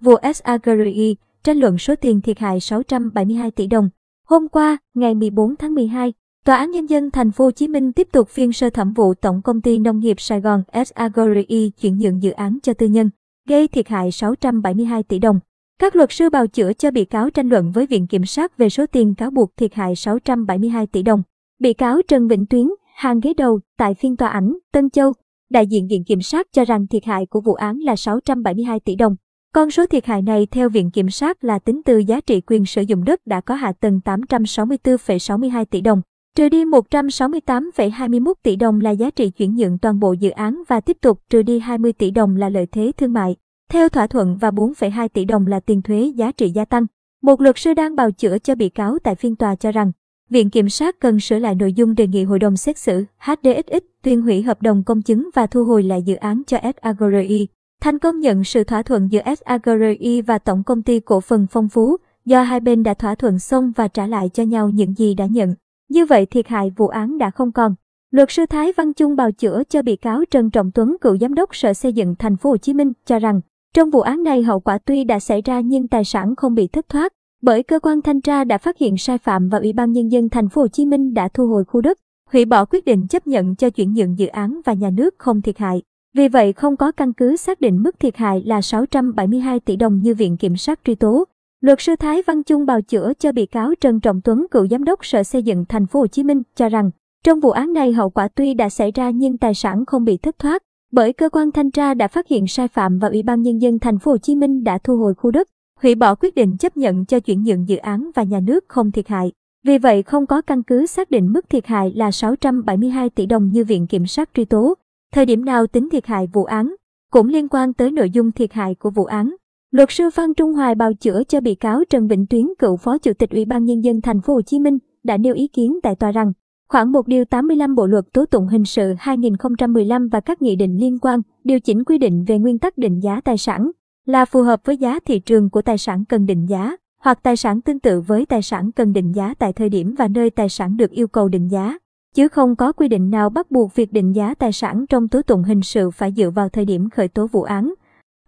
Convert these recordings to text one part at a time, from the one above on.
vụ SAGRI, tranh luận số tiền thiệt hại 672 tỷ đồng. Hôm qua, ngày 14 tháng 12, Tòa án Nhân dân Thành phố Hồ Chí Minh tiếp tục phiên sơ thẩm vụ Tổng công ty Nông nghiệp Sài Gòn SAGRI chuyển nhượng dự án cho tư nhân, gây thiệt hại 672 tỷ đồng. Các luật sư bào chữa cho bị cáo tranh luận với Viện Kiểm sát về số tiền cáo buộc thiệt hại 672 tỷ đồng. Bị cáo Trần Vĩnh Tuyến, hàng ghế đầu tại phiên tòa ảnh Tân Châu, đại diện Viện Kiểm sát cho rằng thiệt hại của vụ án là 672 tỷ đồng. Con số thiệt hại này theo Viện Kiểm sát là tính từ giá trị quyền sử dụng đất đã có hạ tầng 864,62 tỷ đồng, trừ đi 168,21 tỷ đồng là giá trị chuyển nhượng toàn bộ dự án và tiếp tục trừ đi 20 tỷ đồng là lợi thế thương mại. Theo thỏa thuận và 4,2 tỷ đồng là tiền thuế giá trị gia tăng. Một luật sư đang bào chữa cho bị cáo tại phiên tòa cho rằng, Viện Kiểm sát cần sửa lại nội dung đề nghị Hội đồng xét xử HDXX tuyên hủy hợp đồng công chứng và thu hồi lại dự án cho SAGRI. Thành công nhận sự thỏa thuận giữa SAGRI và Tổng công ty cổ phần Phong Phú, do hai bên đã thỏa thuận xong và trả lại cho nhau những gì đã nhận. Như vậy thiệt hại vụ án đã không còn. Luật sư Thái Văn Trung bào chữa cho bị cáo Trần Trọng Tuấn, cựu giám đốc Sở Xây dựng Thành phố Hồ Chí Minh, cho rằng trong vụ án này hậu quả tuy đã xảy ra nhưng tài sản không bị thất thoát, bởi cơ quan thanh tra đã phát hiện sai phạm và Ủy ban nhân dân Thành phố Hồ Chí Minh đã thu hồi khu đất, hủy bỏ quyết định chấp nhận cho chuyển nhượng dự án và nhà nước không thiệt hại. Vì vậy không có căn cứ xác định mức thiệt hại là 672 tỷ đồng như Viện Kiểm sát truy tố. Luật sư Thái Văn Trung bào chữa cho bị cáo Trần Trọng Tuấn, cựu giám đốc Sở Xây dựng Thành phố Hồ Chí Minh, cho rằng trong vụ án này hậu quả tuy đã xảy ra nhưng tài sản không bị thất thoát, bởi cơ quan thanh tra đã phát hiện sai phạm và Ủy ban nhân dân Thành phố Hồ Chí Minh đã thu hồi khu đất, hủy bỏ quyết định chấp nhận cho chuyển nhượng dự án và nhà nước không thiệt hại. Vì vậy không có căn cứ xác định mức thiệt hại là 672 tỷ đồng như Viện Kiểm sát truy tố. Thời điểm nào tính thiệt hại vụ án, cũng liên quan tới nội dung thiệt hại của vụ án. Luật sư Phan Trung Hoài bào chữa cho bị cáo Trần Vĩnh Tuyến, cựu Phó Chủ tịch Ủy ban nhân dân Thành phố Hồ Chí Minh, đã nêu ý kiến tại tòa rằng Khoảng 1 điều 85 Bộ luật tố tụng hình sự 2015 và các nghị định liên quan điều chỉnh quy định về nguyên tắc định giá tài sản là phù hợp với giá thị trường của tài sản cần định giá hoặc tài sản tương tự với tài sản cần định giá tại thời điểm và nơi tài sản được yêu cầu định giá, chứ không có quy định nào bắt buộc việc định giá tài sản trong tố tụng hình sự phải dựa vào thời điểm khởi tố vụ án.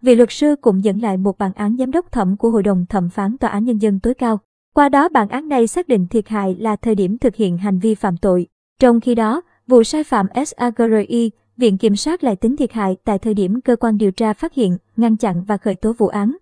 Vị luật sư cũng dẫn lại một bản án giám đốc thẩm của Hội đồng thẩm phán Tòa án Nhân dân tối cao. Qua đó bản án này xác định thiệt hại là thời điểm thực hiện hành vi phạm tội. Trong khi đó, vụ sai phạm SAGRI, Viện Kiểm sát lại tính thiệt hại tại thời điểm cơ quan điều tra phát hiện, ngăn chặn và khởi tố vụ án.